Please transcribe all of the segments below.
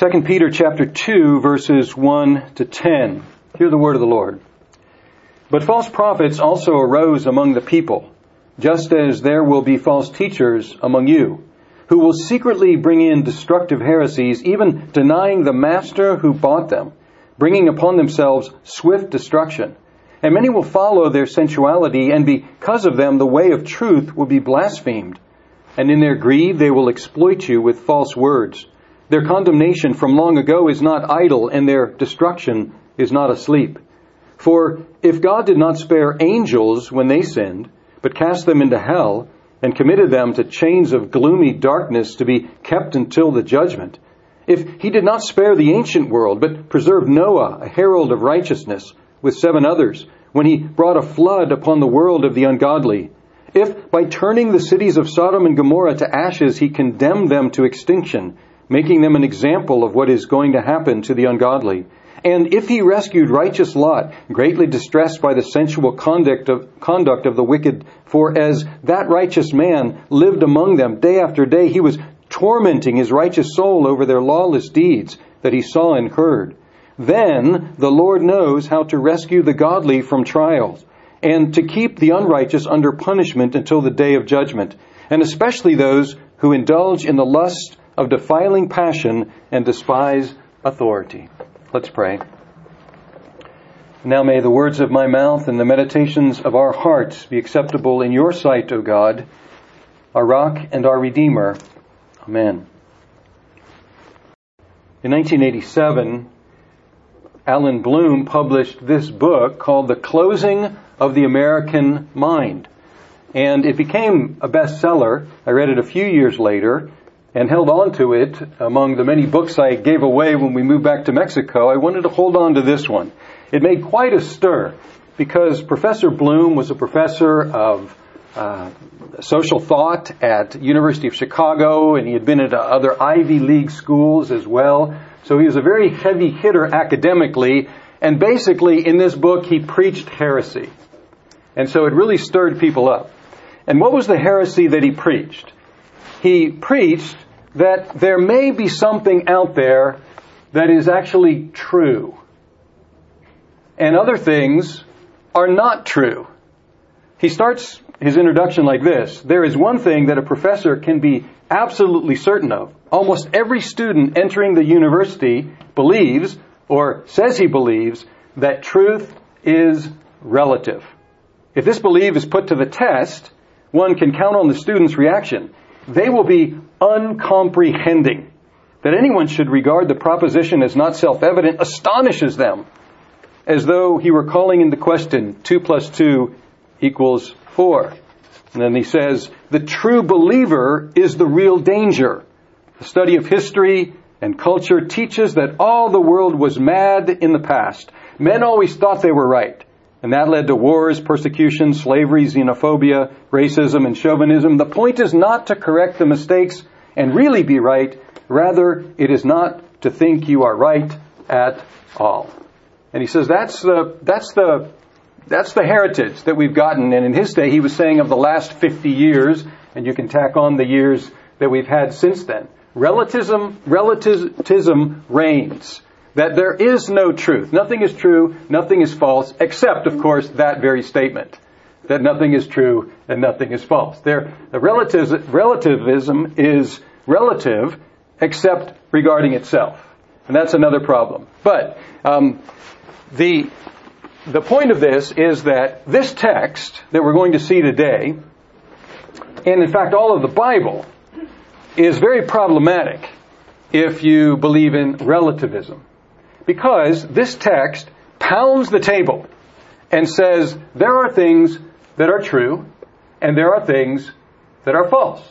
2 Peter chapter 2 verses 1 to 10. Hear the word of the Lord. But false prophets also arose among the people, just as there will be false teachers among you, who will secretly bring in destructive heresies, even denying the master who bought them, bringing upon themselves swift destruction. And many will follow their sensuality, and because of them the way of truth will be blasphemed. And in their greed they will exploit you with false words. Their condemnation from long ago is not idle, and their destruction is not asleep. For if God did not spare angels when they sinned, but cast them into hell, and committed them to chains of gloomy darkness to be kept until the judgment, if he did not spare the ancient world, but preserved Noah, a herald of righteousness, with seven others, when he brought a flood upon the world of the ungodly, if by turning the cities of Sodom and Gomorrah to ashes he condemned them to extinction, making them an example of what is going to happen to the ungodly, and if he rescued righteous Lot, greatly distressed by the sensual conduct of, conduct of the wicked, for as that righteous man lived among them day after day, he was tormenting his righteous soul over their lawless deeds that he saw and heard. Then the Lord knows how to rescue the godly from trials, and to keep the unrighteous under punishment until the day of judgment, and especially those who indulge in the lust of defiling passion and despise authority. Let's pray. Now may the words of my mouth and the meditations of our hearts be acceptable in your sight, O God, our rock and our redeemer. Amen. In 1987, Allan Bloom published this book called The Closing of the American Mind. And it became a bestseller. I read it a few years later and held on to it among the many books I gave away when we moved back to Mexico, I wanted to hold on to this one. It made quite a stir because Professor Bloom was a professor of uh, social thought at University of Chicago, and he had been at other Ivy League schools as well. So he was a very heavy hitter academically, and basically in this book he preached heresy. And so it really stirred people up. And what was the heresy that he preached? He preached that there may be something out there that is actually true. And other things are not true. He starts his introduction like this. There is one thing that a professor can be absolutely certain of. Almost every student entering the university believes, or says he believes, that truth is relative. If this belief is put to the test, one can count on the student's reaction they will be uncomprehending. That anyone should regard the proposition as not self-evident astonishes them, as though he were calling into question 2 plus 2 equals 4. And then he says, the true believer is the real danger. The study of history and culture teaches that all the world was mad in the past. Men always thought they were right. And that led to wars, persecution, slavery, xenophobia, racism, and chauvinism. The point is not to correct the mistakes and really be right. Rather, it is not to think you are right at all. And he says that's the, that's the, that's the heritage that we've gotten. And in his day, he was saying of the last 50 years, and you can tack on the years that we've had since then. Relativism, relativism reigns that there is no truth. Nothing is true, nothing is false, except, of course, that very statement. That nothing is true and nothing is false. There, the relativism is relative except regarding itself. And that's another problem. But um, the, the point of this is that this text that we're going to see today, and in fact all of the Bible, is very problematic if you believe in relativism. Because this text pounds the table and says there are things that are true and there are things that are false.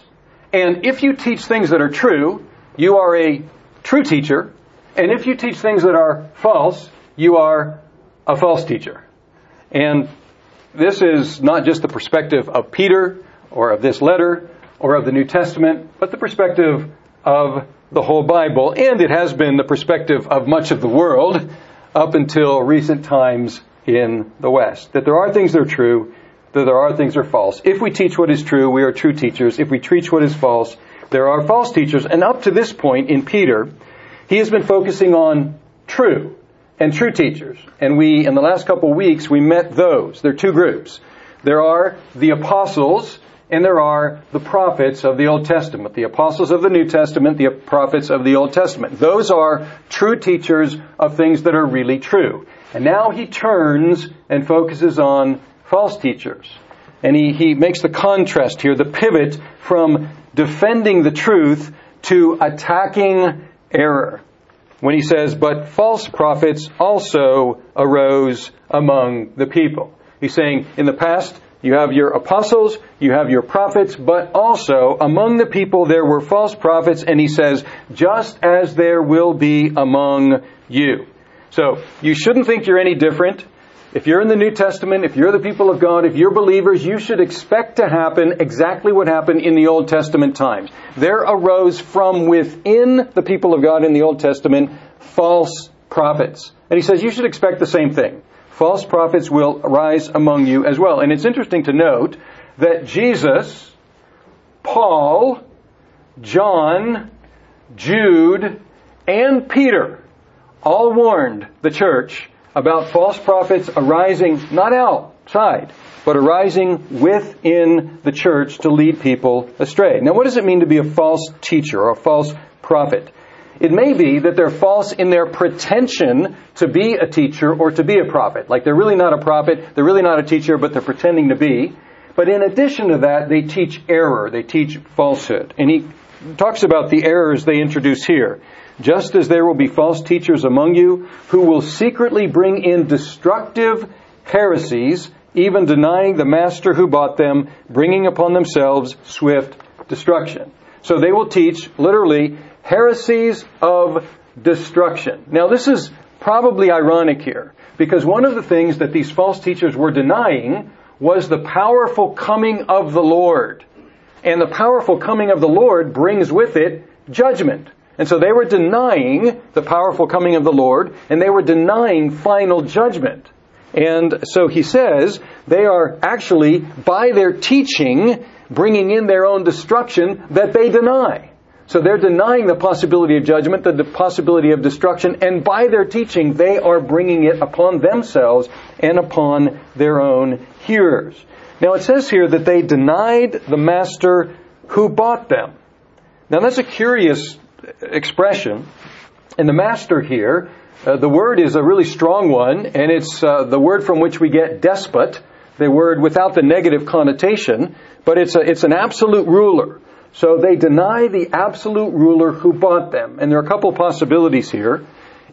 And if you teach things that are true, you are a true teacher. And if you teach things that are false, you are a false teacher. And this is not just the perspective of Peter or of this letter or of the New Testament, but the perspective of the whole Bible, and it has been the perspective of much of the world up until recent times in the West. That there are things that are true, that there are things that are false. If we teach what is true, we are true teachers. If we teach what is false, there are false teachers. And up to this point in Peter, he has been focusing on true and true teachers. And we, in the last couple of weeks, we met those. There are two groups. There are the apostles and there are the prophets of the Old Testament. The apostles of the New Testament, the prophets of the Old Testament. Those are true teachers of things that are really true. And now he turns and focuses on false teachers. And he, he makes the contrast here, the pivot from defending the truth to attacking error. When he says, but false prophets also arose among the people. He's saying, in the past, you have your apostles, you have your prophets, but also among the people there were false prophets, and he says, just as there will be among you. So, you shouldn't think you're any different. If you're in the New Testament, if you're the people of God, if you're believers, you should expect to happen exactly what happened in the Old Testament times. There arose from within the people of God in the Old Testament false prophets. And he says you should expect the same thing. False prophets will rise among you as well. And it's interesting to note that Jesus, Paul, John, Jude, and Peter all warned the church about false prophets arising not outside, but arising within the church to lead people astray. Now, what does it mean to be a false teacher or a false prophet? It may be that they're false in their pretension to be a teacher or to be a prophet. Like they're really not a prophet, they're really not a teacher, but they're pretending to be. But in addition to that, they teach error, they teach falsehood. And he talks about the errors they introduce here. Just as there will be false teachers among you who will secretly bring in destructive heresies, even denying the master who bought them, bringing upon themselves swift destruction. So they will teach literally heresies of destruction. Now this is probably ironic here because one of the things that these false teachers were denying was the powerful coming of the Lord. And the powerful coming of the Lord brings with it judgment. And so they were denying the powerful coming of the Lord, and they were denying final judgment. And so he says they are actually, by their teaching, bringing in their own destruction that they deny. So they're denying the possibility of judgment, the possibility of destruction, and by their teaching, they are bringing it upon themselves and upon their own hearers. Now it says here that they denied the master who bought them. Now that's a curious expression. And the master here, uh, the word is a really strong one, and it's uh, the word from which we get despot, the word without the negative connotation, but it's, a, it's an absolute ruler. So they deny the absolute ruler who bought them. And there are a couple possibilities here.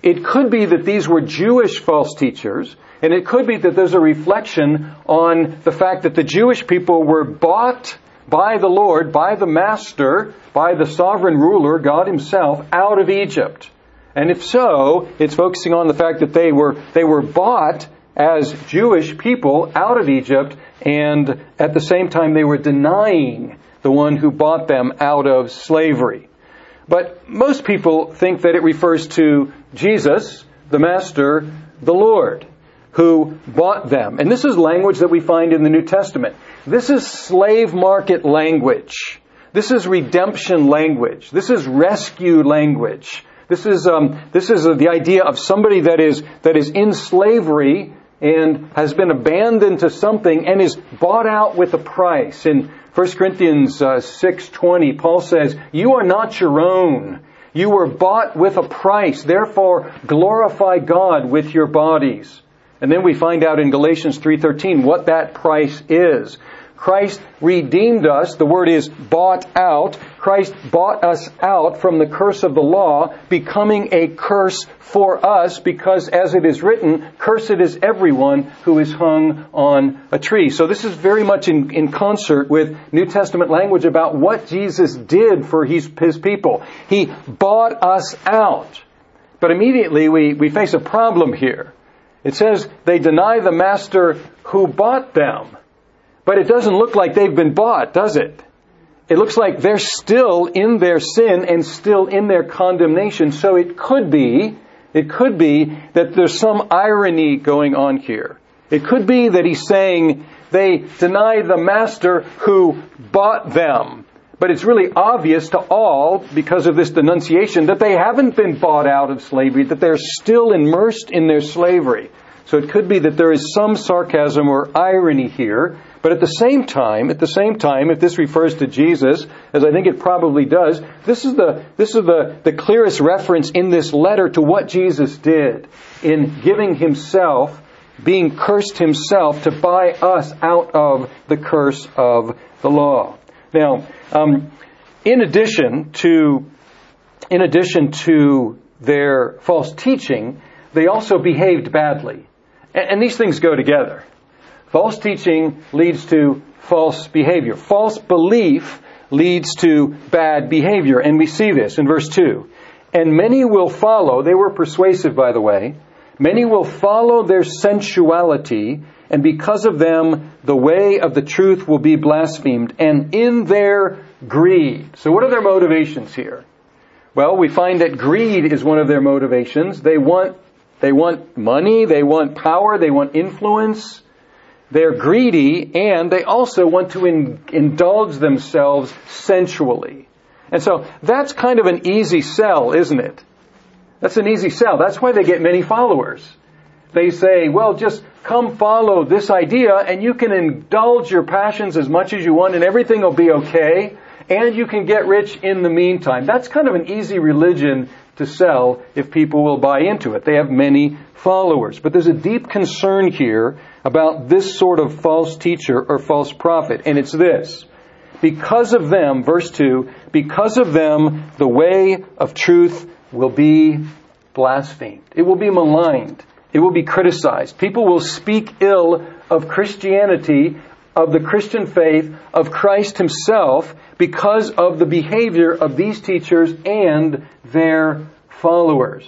It could be that these were Jewish false teachers, and it could be that there's a reflection on the fact that the Jewish people were bought by the Lord, by the Master, by the sovereign ruler, God Himself, out of Egypt. And if so, it's focusing on the fact that they were, they were bought as Jewish people out of Egypt, and at the same time they were denying the one who bought them out of slavery. But most people think that it refers to Jesus, the Master, the Lord, who bought them. And this is language that we find in the New Testament. This is slave market language. This is redemption language. This is rescue language. This is um, this is uh, the idea of somebody that is that is in slavery and has been abandoned to something and is bought out with a price. In 1 Corinthians uh, 6:20, Paul says, "You are not your own. You were bought with a price. Therefore, glorify God with your bodies." And then we find out in Galatians 3:13 what that price is. Christ redeemed us. The word is bought out. Christ bought us out from the curse of the law, becoming a curse for us because as it is written, cursed is everyone who is hung on a tree. So this is very much in, in concert with New Testament language about what Jesus did for his, his people. He bought us out. But immediately we, we face a problem here. It says they deny the master who bought them. But it doesn't look like they've been bought, does it? It looks like they're still in their sin and still in their condemnation. So it could be, it could be that there's some irony going on here. It could be that he's saying they deny the master who bought them. But it's really obvious to all, because of this denunciation, that they haven't been bought out of slavery, that they're still immersed in their slavery. So it could be that there is some sarcasm or irony here, but at the same time, at the same time, if this refers to Jesus, as I think it probably does, this is the, this is the, the clearest reference in this letter to what Jesus did in giving himself, being cursed himself to buy us out of the curse of the law. Now, um, in addition to, in addition to their false teaching, they also behaved badly. And, and these things go together. False teaching leads to false behavior. False belief leads to bad behavior. And we see this in verse 2. And many will follow, they were persuasive by the way, many will follow their sensuality, and because of them, the way of the truth will be blasphemed, and in their greed. So what are their motivations here? Well, we find that greed is one of their motivations. They want, they want money, they want power, they want influence. They're greedy and they also want to in, indulge themselves sensually. And so that's kind of an easy sell, isn't it? That's an easy sell. That's why they get many followers. They say, well, just come follow this idea and you can indulge your passions as much as you want and everything will be okay and you can get rich in the meantime. That's kind of an easy religion to sell if people will buy into it. They have many followers. But there's a deep concern here about this sort of false teacher or false prophet, and it's this. Because of them, verse 2, because of them, the way of truth will be blasphemed. It will be maligned. It will be criticized. People will speak ill of Christianity, of the Christian faith, of Christ himself, because of the behavior of these teachers and their followers.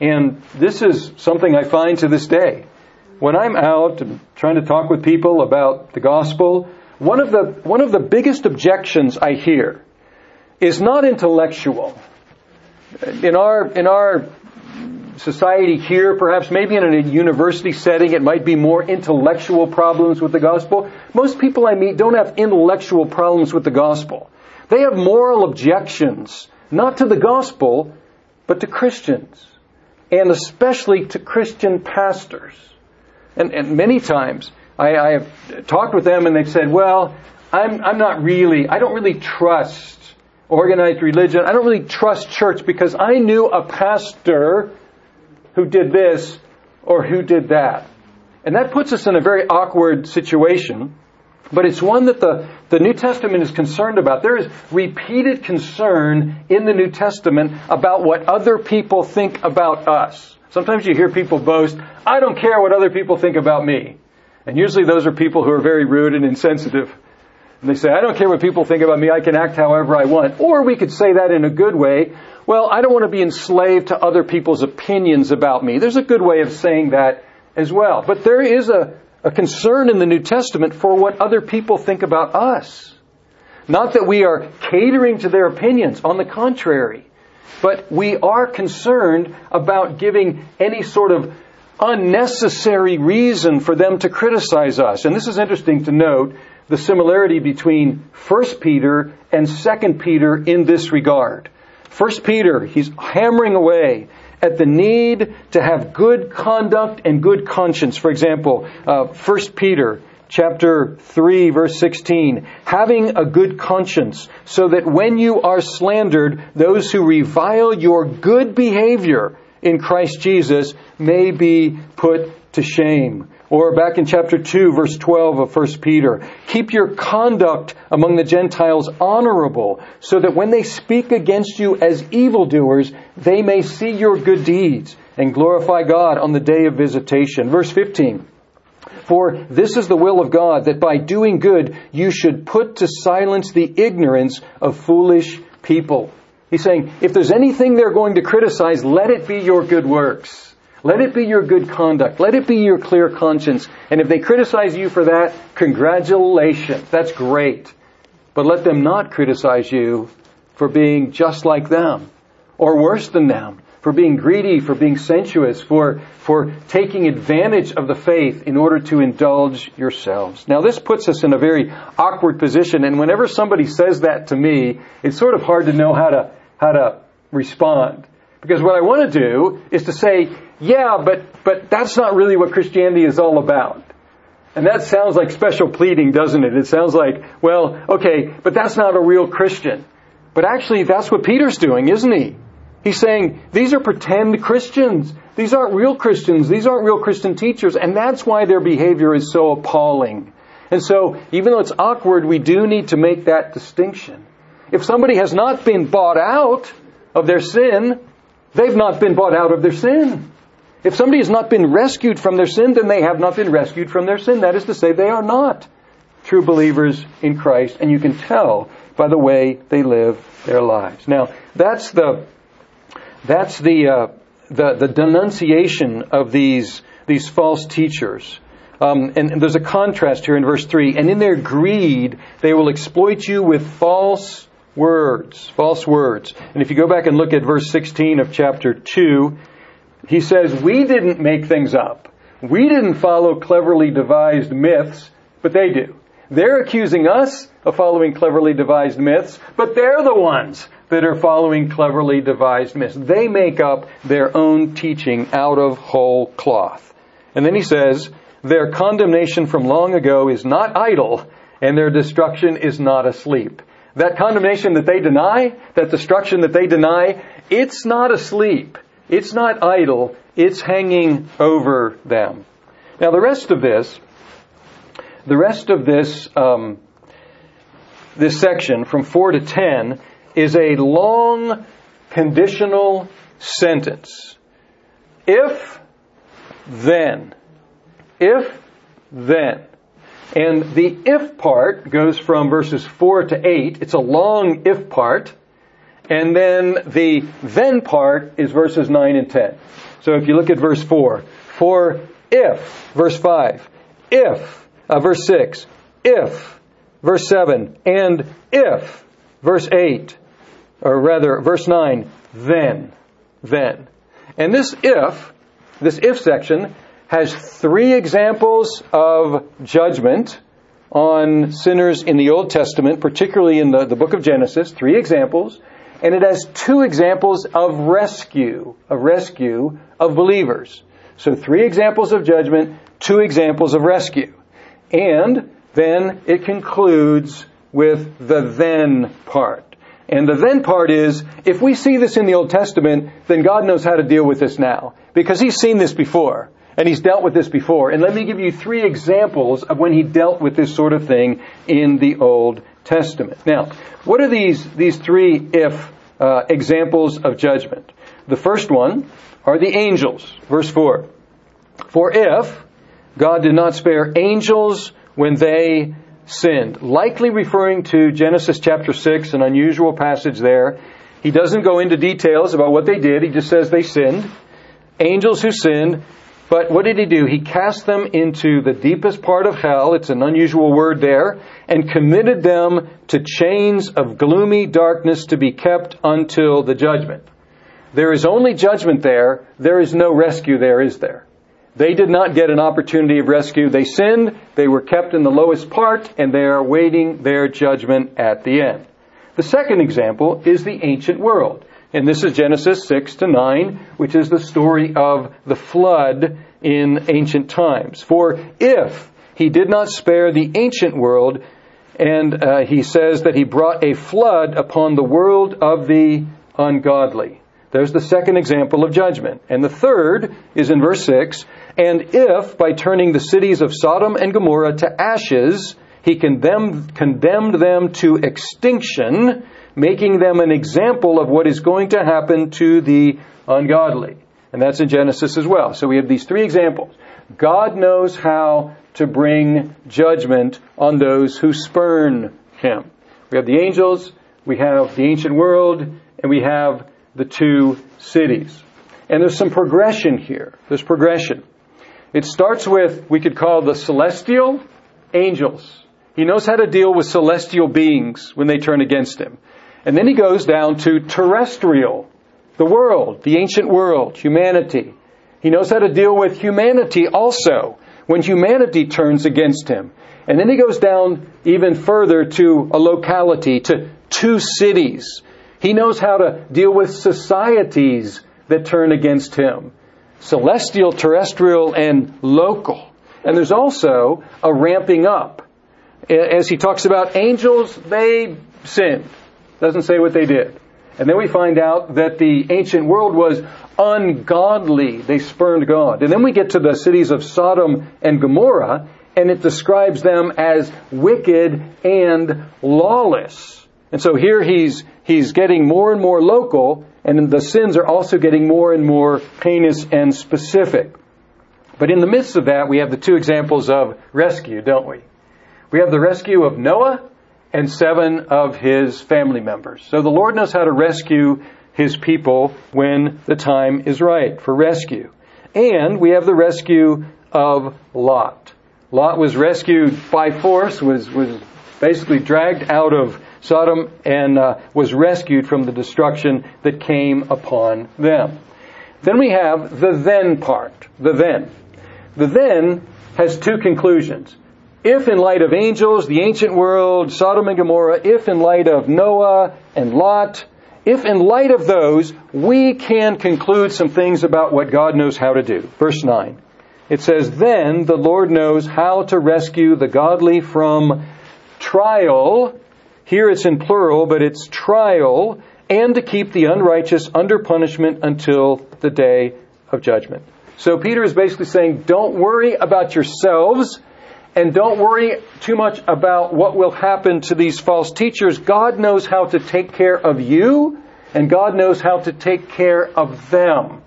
And this is something I find to this day. When I'm out trying to talk with people about the gospel, one of the, one of the biggest objections I hear is not intellectual. In our, in our society here, perhaps maybe in a university setting, it might be more intellectual problems with the gospel. Most people I meet don't have intellectual problems with the gospel. They have moral objections, not to the gospel, but to Christians, and especially to Christian pastors. And, and many times I, I have talked with them and they've said, well, I'm, I'm not really, I don't really trust organized religion. I don't really trust church because I knew a pastor who did this or who did that. And that puts us in a very awkward situation, but it's one that the, the New Testament is concerned about. There is repeated concern in the New Testament about what other people think about us. Sometimes you hear people boast, I don't care what other people think about me. And usually those are people who are very rude and insensitive. And they say, I don't care what people think about me, I can act however I want. Or we could say that in a good way. Well, I don't want to be enslaved to other people's opinions about me. There's a good way of saying that as well. But there is a, a concern in the New Testament for what other people think about us. Not that we are catering to their opinions, on the contrary. But we are concerned about giving any sort of unnecessary reason for them to criticize us. And this is interesting to note the similarity between 1 Peter and 2 Peter in this regard. 1 Peter, he's hammering away at the need to have good conduct and good conscience. For example, uh, 1 Peter chapter 3 verse 16, having a good conscience so that when you are slandered, those who revile your good behavior in Christ Jesus may be put to shame. Or back in chapter 2 verse 12 of 1 Peter, keep your conduct among the Gentiles honorable so that when they speak against you as evildoers, they may see your good deeds and glorify God on the day of visitation. Verse 15. For this is the will of God, that by doing good you should put to silence the ignorance of foolish people. He's saying, if there's anything they're going to criticize, let it be your good works. Let it be your good conduct. Let it be your clear conscience. And if they criticize you for that, congratulations. That's great. But let them not criticize you for being just like them, or worse than them, for being greedy, for being sensuous, for, for taking advantage of the faith in order to indulge yourselves. Now this puts us in a very awkward position, and whenever somebody says that to me, it's sort of hard to know how to, how to respond. Because what I want to do is to say, yeah, but, but that's not really what Christianity is all about. And that sounds like special pleading, doesn't it? It sounds like, well, okay, but that's not a real Christian. But actually, that's what Peter's doing, isn't he? He's saying, these are pretend Christians. These aren't real Christians. These aren't real Christian teachers. And that's why their behavior is so appalling. And so, even though it's awkward, we do need to make that distinction. If somebody has not been bought out of their sin, they've not been bought out of their sin. If somebody has not been rescued from their sin, then they have not been rescued from their sin. That is to say, they are not true believers in Christ, and you can tell by the way they live their lives. Now, that's the that's the uh, the, the denunciation of these these false teachers. Um, and, and there's a contrast here in verse three. And in their greed, they will exploit you with false words, false words. And if you go back and look at verse 16 of chapter 2, he says, We didn't make things up. We didn't follow cleverly devised myths, but they do. They're accusing us of following cleverly devised myths, but they're the ones that are following cleverly devised myths. They make up their own teaching out of whole cloth. And then he says, Their condemnation from long ago is not idle, and their destruction is not asleep. That condemnation that they deny, that destruction that they deny, it's not asleep. It's not idle, it's hanging over them. Now, the rest of this, the rest of this, um, this section from 4 to 10 is a long conditional sentence. If, then. If, then. And the if part goes from verses 4 to 8. It's a long if part. And then the then part is verses 9 and 10. So if you look at verse 4, for if, verse 5, if, uh, verse 6, if, verse 7, and if, verse 8, or rather, verse 9, then, then. And this if, this if section, has three examples of judgment on sinners in the Old Testament, particularly in the, the book of Genesis, three examples. And it has two examples of rescue, of rescue of believers. So three examples of judgment, two examples of rescue. And then it concludes with the then part. And the then part is, if we see this in the Old Testament, then God knows how to deal with this now. Because He's seen this before. And He's dealt with this before. And let me give you three examples of when He dealt with this sort of thing in the Old Testament. Now, what are these, these three if uh, examples of judgment? The first one are the angels. Verse 4. For if God did not spare angels when they sinned, likely referring to Genesis chapter 6, an unusual passage there. He doesn't go into details about what they did, he just says they sinned. Angels who sinned, but what did he do? He cast them into the deepest part of hell, it's an unusual word there, and committed them to chains of gloomy darkness to be kept until the judgment. There is only judgment there, there is no rescue there, is there? They did not get an opportunity of rescue. They sinned, they were kept in the lowest part, and they are waiting their judgment at the end. The second example is the ancient world. And this is Genesis 6 to 9, which is the story of the flood in ancient times. For if he did not spare the ancient world, and uh, he says that he brought a flood upon the world of the ungodly. There's the second example of judgment. And the third is in verse 6 And if, by turning the cities of Sodom and Gomorrah to ashes, he condemned, condemned them to extinction, making them an example of what is going to happen to the ungodly. And that's in Genesis as well. So we have these three examples. God knows how to bring judgment on those who spurn him. We have the angels, we have the ancient world, and we have the two cities. And there's some progression here. There's progression. It starts with, we could call the celestial angels. He knows how to deal with celestial beings when they turn against him. And then he goes down to terrestrial the world, the ancient world, humanity. He knows how to deal with humanity also when humanity turns against him. And then he goes down even further to a locality, to two cities. He knows how to deal with societies that turn against him celestial, terrestrial, and local. And there's also a ramping up. As he talks about angels, they sinned. Doesn't say what they did. And then we find out that the ancient world was ungodly. They spurned God. And then we get to the cities of Sodom and Gomorrah, and it describes them as wicked and lawless. And so here he's, he's getting more and more local, and the sins are also getting more and more heinous and specific. But in the midst of that, we have the two examples of rescue, don't we? We have the rescue of Noah and seven of his family members. So the Lord knows how to rescue his people when the time is right for rescue. And we have the rescue of Lot. Lot was rescued by force, was, was basically dragged out of Sodom and uh, was rescued from the destruction that came upon them. Then we have the then part, the then. The then has two conclusions. If in light of angels, the ancient world, Sodom and Gomorrah, if in light of Noah and Lot, if in light of those, we can conclude some things about what God knows how to do. Verse 9. It says, Then the Lord knows how to rescue the godly from trial. Here it's in plural, but it's trial, and to keep the unrighteous under punishment until the day of judgment. So Peter is basically saying, don't worry about yourselves, and don't worry too much about what will happen to these false teachers. God knows how to take care of you, and God knows how to take care of them.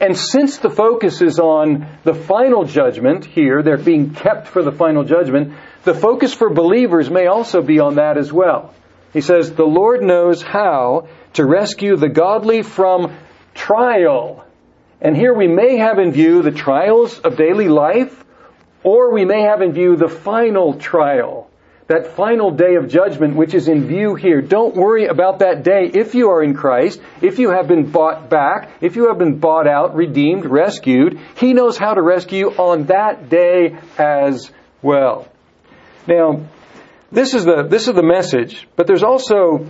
And since the focus is on the final judgment here, they're being kept for the final judgment, the focus for believers may also be on that as well. He says, The Lord knows how to rescue the godly from trial. And here we may have in view the trials of daily life, or we may have in view the final trial that final day of judgment which is in view here. Don't worry about that day if you are in Christ, if you have been bought back, if you have been bought out, redeemed, rescued. He knows how to rescue you on that day as well. Now, this is the, this is the message, but there's also,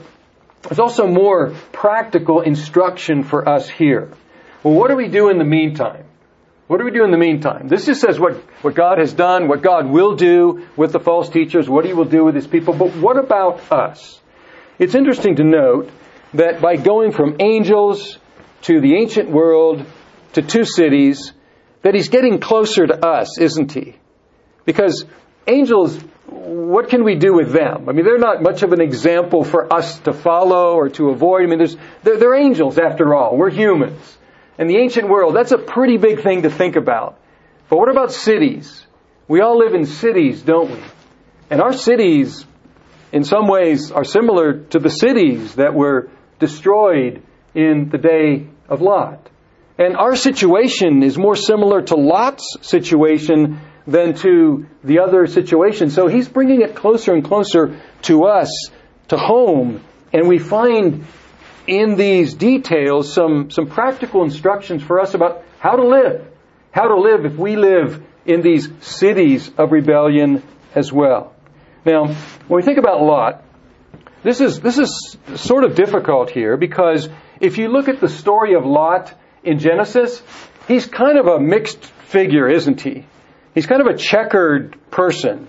there's also more practical instruction for us here. Well, what do we do in the meantime? What do we do in the meantime? This just says what, what God has done, what God will do with the false teachers, what He will do with His people. But what about us? It's interesting to note that by going from angels to the ancient world to two cities, that He's getting closer to us, isn't He? Because angels, what can we do with them? I mean, they're not much of an example for us to follow or to avoid. I mean, there's, they're, they're angels after all. We're humans in the ancient world, that's a pretty big thing to think about. But what about cities? We all live in cities, don't we? And our cities, in some ways, are similar to the cities that were destroyed in the day of Lot. And our situation is more similar to Lot's situation than to the other situation. So he's bringing it closer and closer to us, to home. And we find in these details some, some practical instructions for us about how to live. How to live if we live in these cities of rebellion as well. Now, when we think about Lot, this is, this is sort of difficult here because if you look at the story of Lot in Genesis, he's kind of a mixed figure, isn't he? He's kind of a checkered person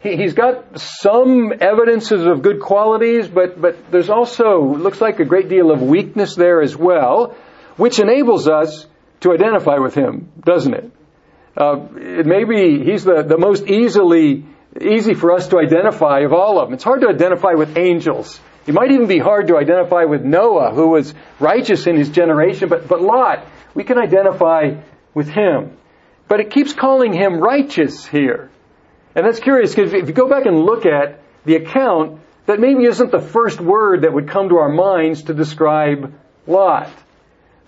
he, has got some evidences of good qualities, but, but there's also, looks like a great deal of weakness there as well, which enables us to identify with him, doesn't it? Uh, it may be he's the, the most easily easy for us to identify of all of them. It's hard to identify with angels. It might even be hard to identify with Noah, who was righteous in his generation, but, but Lot, we can identify with him. But it keeps calling him righteous here. And that's curious because if you go back and look at the account, that maybe isn't the first word that would come to our minds to describe Lot.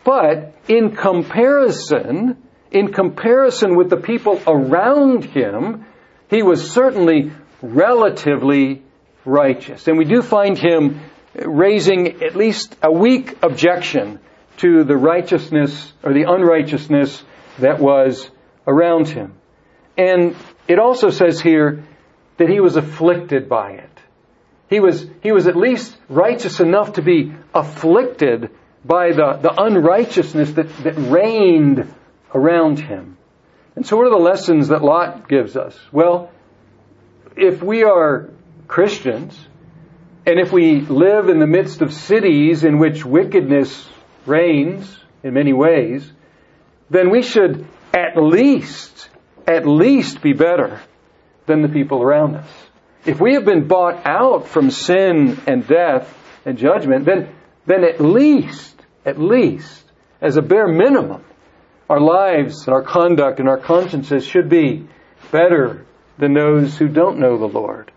But in comparison, in comparison with the people around him, he was certainly relatively righteous. And we do find him raising at least a weak objection to the righteousness or the unrighteousness that was around him. And it also says here that he was afflicted by it. He was, he was at least righteous enough to be afflicted by the, the unrighteousness that, that reigned around him. And so what are the lessons that Lot gives us? Well, if we are Christians, and if we live in the midst of cities in which wickedness reigns in many ways, then we should at least, at least be better than the people around us. If we have been bought out from sin and death and judgment, then, then at least, at least, as a bare minimum, our lives and our conduct and our consciences should be better than those who don't know the Lord.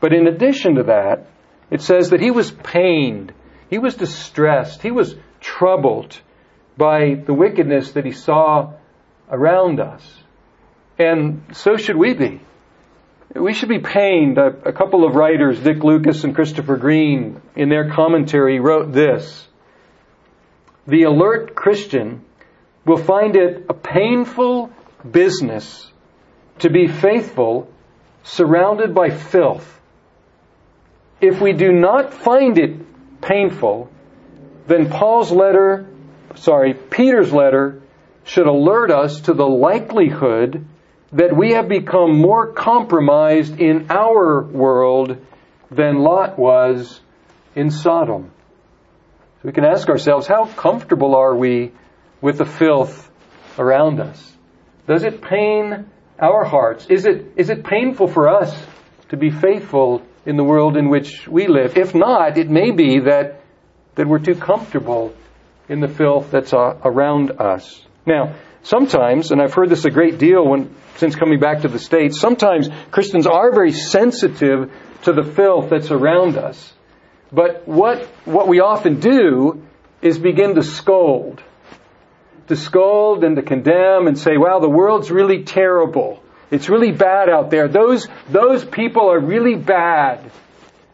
But in addition to that, it says that he was pained, he was distressed, he was troubled by the wickedness that he saw around us. And so should we be. We should be pained. A, a, couple of writers, Dick Lucas and Christopher Green, in their commentary wrote this. The alert Christian will find it a painful business to be faithful surrounded by filth. If we do not find it painful, then Paul's letter, sorry, Peter's letter should alert us to the likelihood that we have become more compromised in our world than Lot was in Sodom. So we can ask ourselves, how comfortable are we with the filth around us? Does it pain our hearts? Is it, is it painful for us to be faithful in the world in which we live? If not, it may be that, that we're too comfortable in the filth that's uh, around us. Now, sometimes, and I've heard this a great deal when, since coming back to the States, sometimes Christians are very sensitive to the filth that's around us. But what, what we often do is begin to scold. To scold and to condemn and say, wow, the world's really terrible. It's really bad out there. Those, those people are really bad.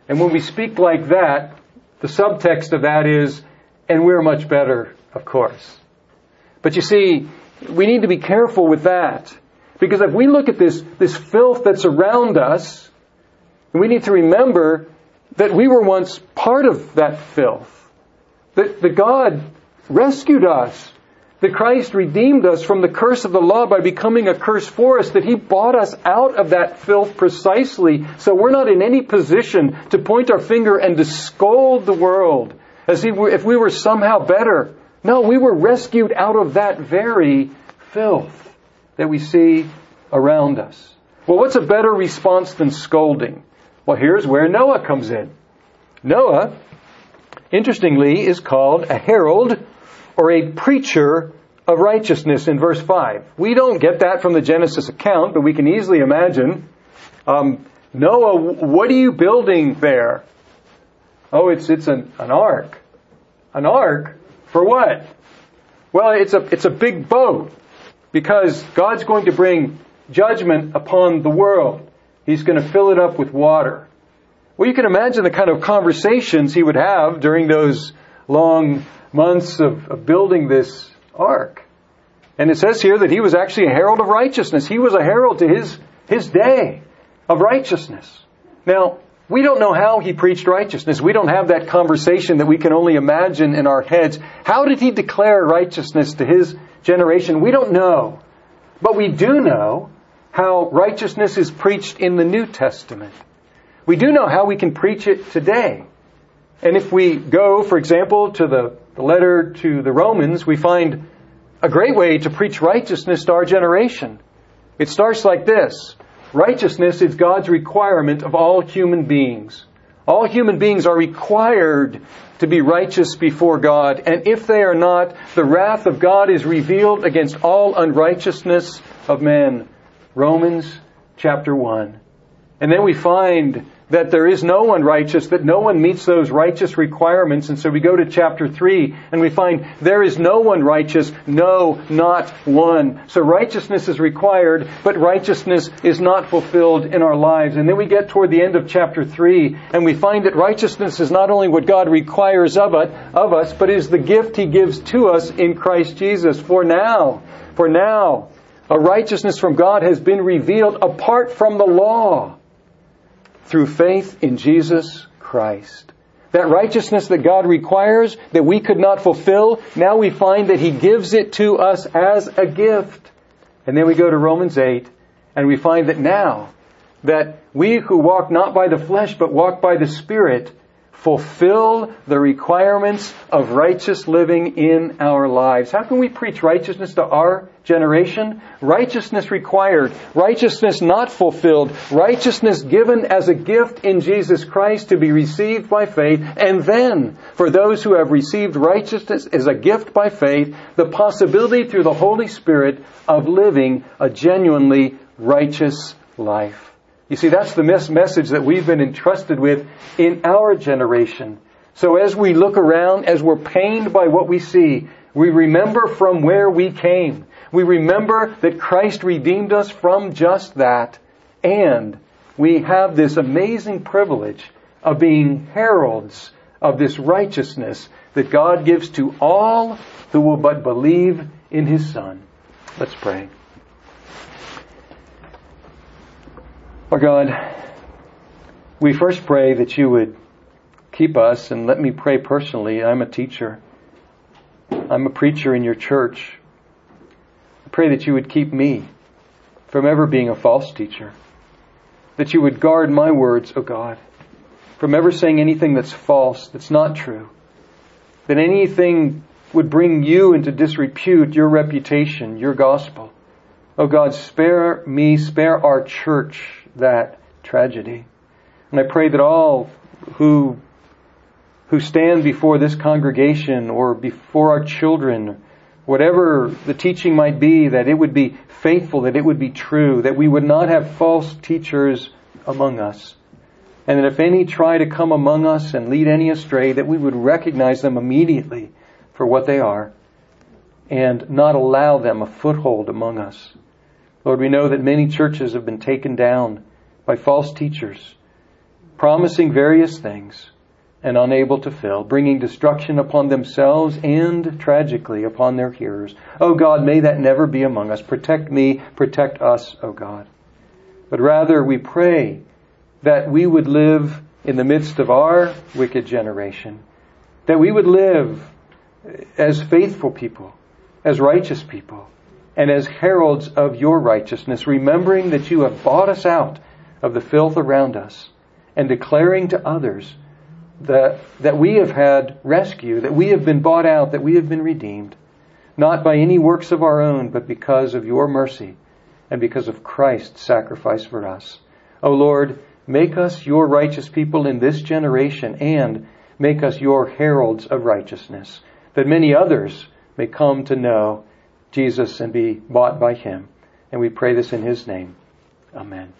And when we speak like that, the subtext of that is, and we're much better, of course. But you see, we need to be careful with that. Because if we look at this, this filth that's around us, we need to remember that we were once part of that filth. That, that God rescued us. That Christ redeemed us from the curse of the law by becoming a curse for us. That He bought us out of that filth precisely so we're not in any position to point our finger and to scold the world as if we were somehow better. No, we were rescued out of that very filth that we see around us. Well, what's a better response than scolding? Well, here's where Noah comes in. Noah, interestingly, is called a herald or a preacher of righteousness in verse 5. We don't get that from the Genesis account, but we can easily imagine. Um, Noah, what are you building there? Oh, it's, it's an, an ark. An ark? For what? Well, it's a, it's a big boat because God's going to bring judgment upon the world. He's going to fill it up with water. Well, you can imagine the kind of conversations he would have during those long months of, of building this ark. And it says here that he was actually a herald of righteousness. He was a herald to his, his day of righteousness. Now, we don't know how he preached righteousness. We don't have that conversation that we can only imagine in our heads. How did he declare righteousness to his generation? We don't know. But we do know how righteousness is preached in the New Testament. We do know how we can preach it today. And if we go, for example, to the, the letter to the Romans, we find a great way to preach righteousness to our generation. It starts like this. Righteousness is God's requirement of all human beings. All human beings are required to be righteous before God, and if they are not, the wrath of God is revealed against all unrighteousness of men. Romans chapter 1. And then we find that there is no one righteous, that no one meets those righteous requirements. And so we go to chapter 3 and we find there is no one righteous, no, not one. So righteousness is required, but righteousness is not fulfilled in our lives. And then we get toward the end of chapter 3 and we find that righteousness is not only what God requires of, it, of us, but is the gift He gives to us in Christ Jesus. For now, for now, a righteousness from God has been revealed apart from the law through faith in Jesus Christ. That righteousness that God requires that we could not fulfill, now we find that He gives it to us as a gift. And then we go to Romans 8 and we find that now that we who walk not by the flesh but walk by the Spirit fulfill the requirements of righteous living in our lives. How can we preach righteousness to our generation? Righteousness required, righteousness not fulfilled, righteousness given as a gift in Jesus Christ to be received by faith, and then, for those who have received righteousness as a gift by faith, the possibility through the Holy Spirit of living a genuinely righteous life. You see, that's the message that we've been entrusted with in our generation. So as we look around, as we're pained by what we see, we remember from where we came. We remember that Christ redeemed us from just that. And we have this amazing privilege of being heralds of this righteousness that God gives to all who will but believe in His Son. Let's pray. Our God, we first pray that you would keep us, and let me pray personally. I'm a teacher. I'm a preacher in your church. I pray that you would keep me from ever being a false teacher. That you would guard my words, O oh God, from ever saying anything that's false, that's not true. That anything would bring you into disrepute, your reputation, your gospel. Oh God, spare me, spare our church that tragedy. And I pray that all who who stand before this congregation or before our children, whatever the teaching might be, that it would be faithful, that it would be true, that we would not have false teachers among us. And that if any try to come among us and lead any astray, that we would recognize them immediately for what they are and not allow them a foothold among us. Lord, we know that many churches have been taken down by false teachers, promising various things and unable to fill, bringing destruction upon themselves and tragically upon their hearers. Oh God, may that never be among us. Protect me, protect us, oh God. But rather we pray that we would live in the midst of our wicked generation, that we would live as faithful people, as righteous people, and as heralds of your righteousness, remembering that you have bought us out of the filth around us, and declaring to others that, that we have had rescue, that we have been bought out, that we have been redeemed, not by any works of our own, but because of your mercy and because of Christ's sacrifice for us. O Lord, make us your righteous people in this generation and make us your heralds of righteousness, that many others may come to know Jesus and be bought by him. And we pray this in his name. Amen.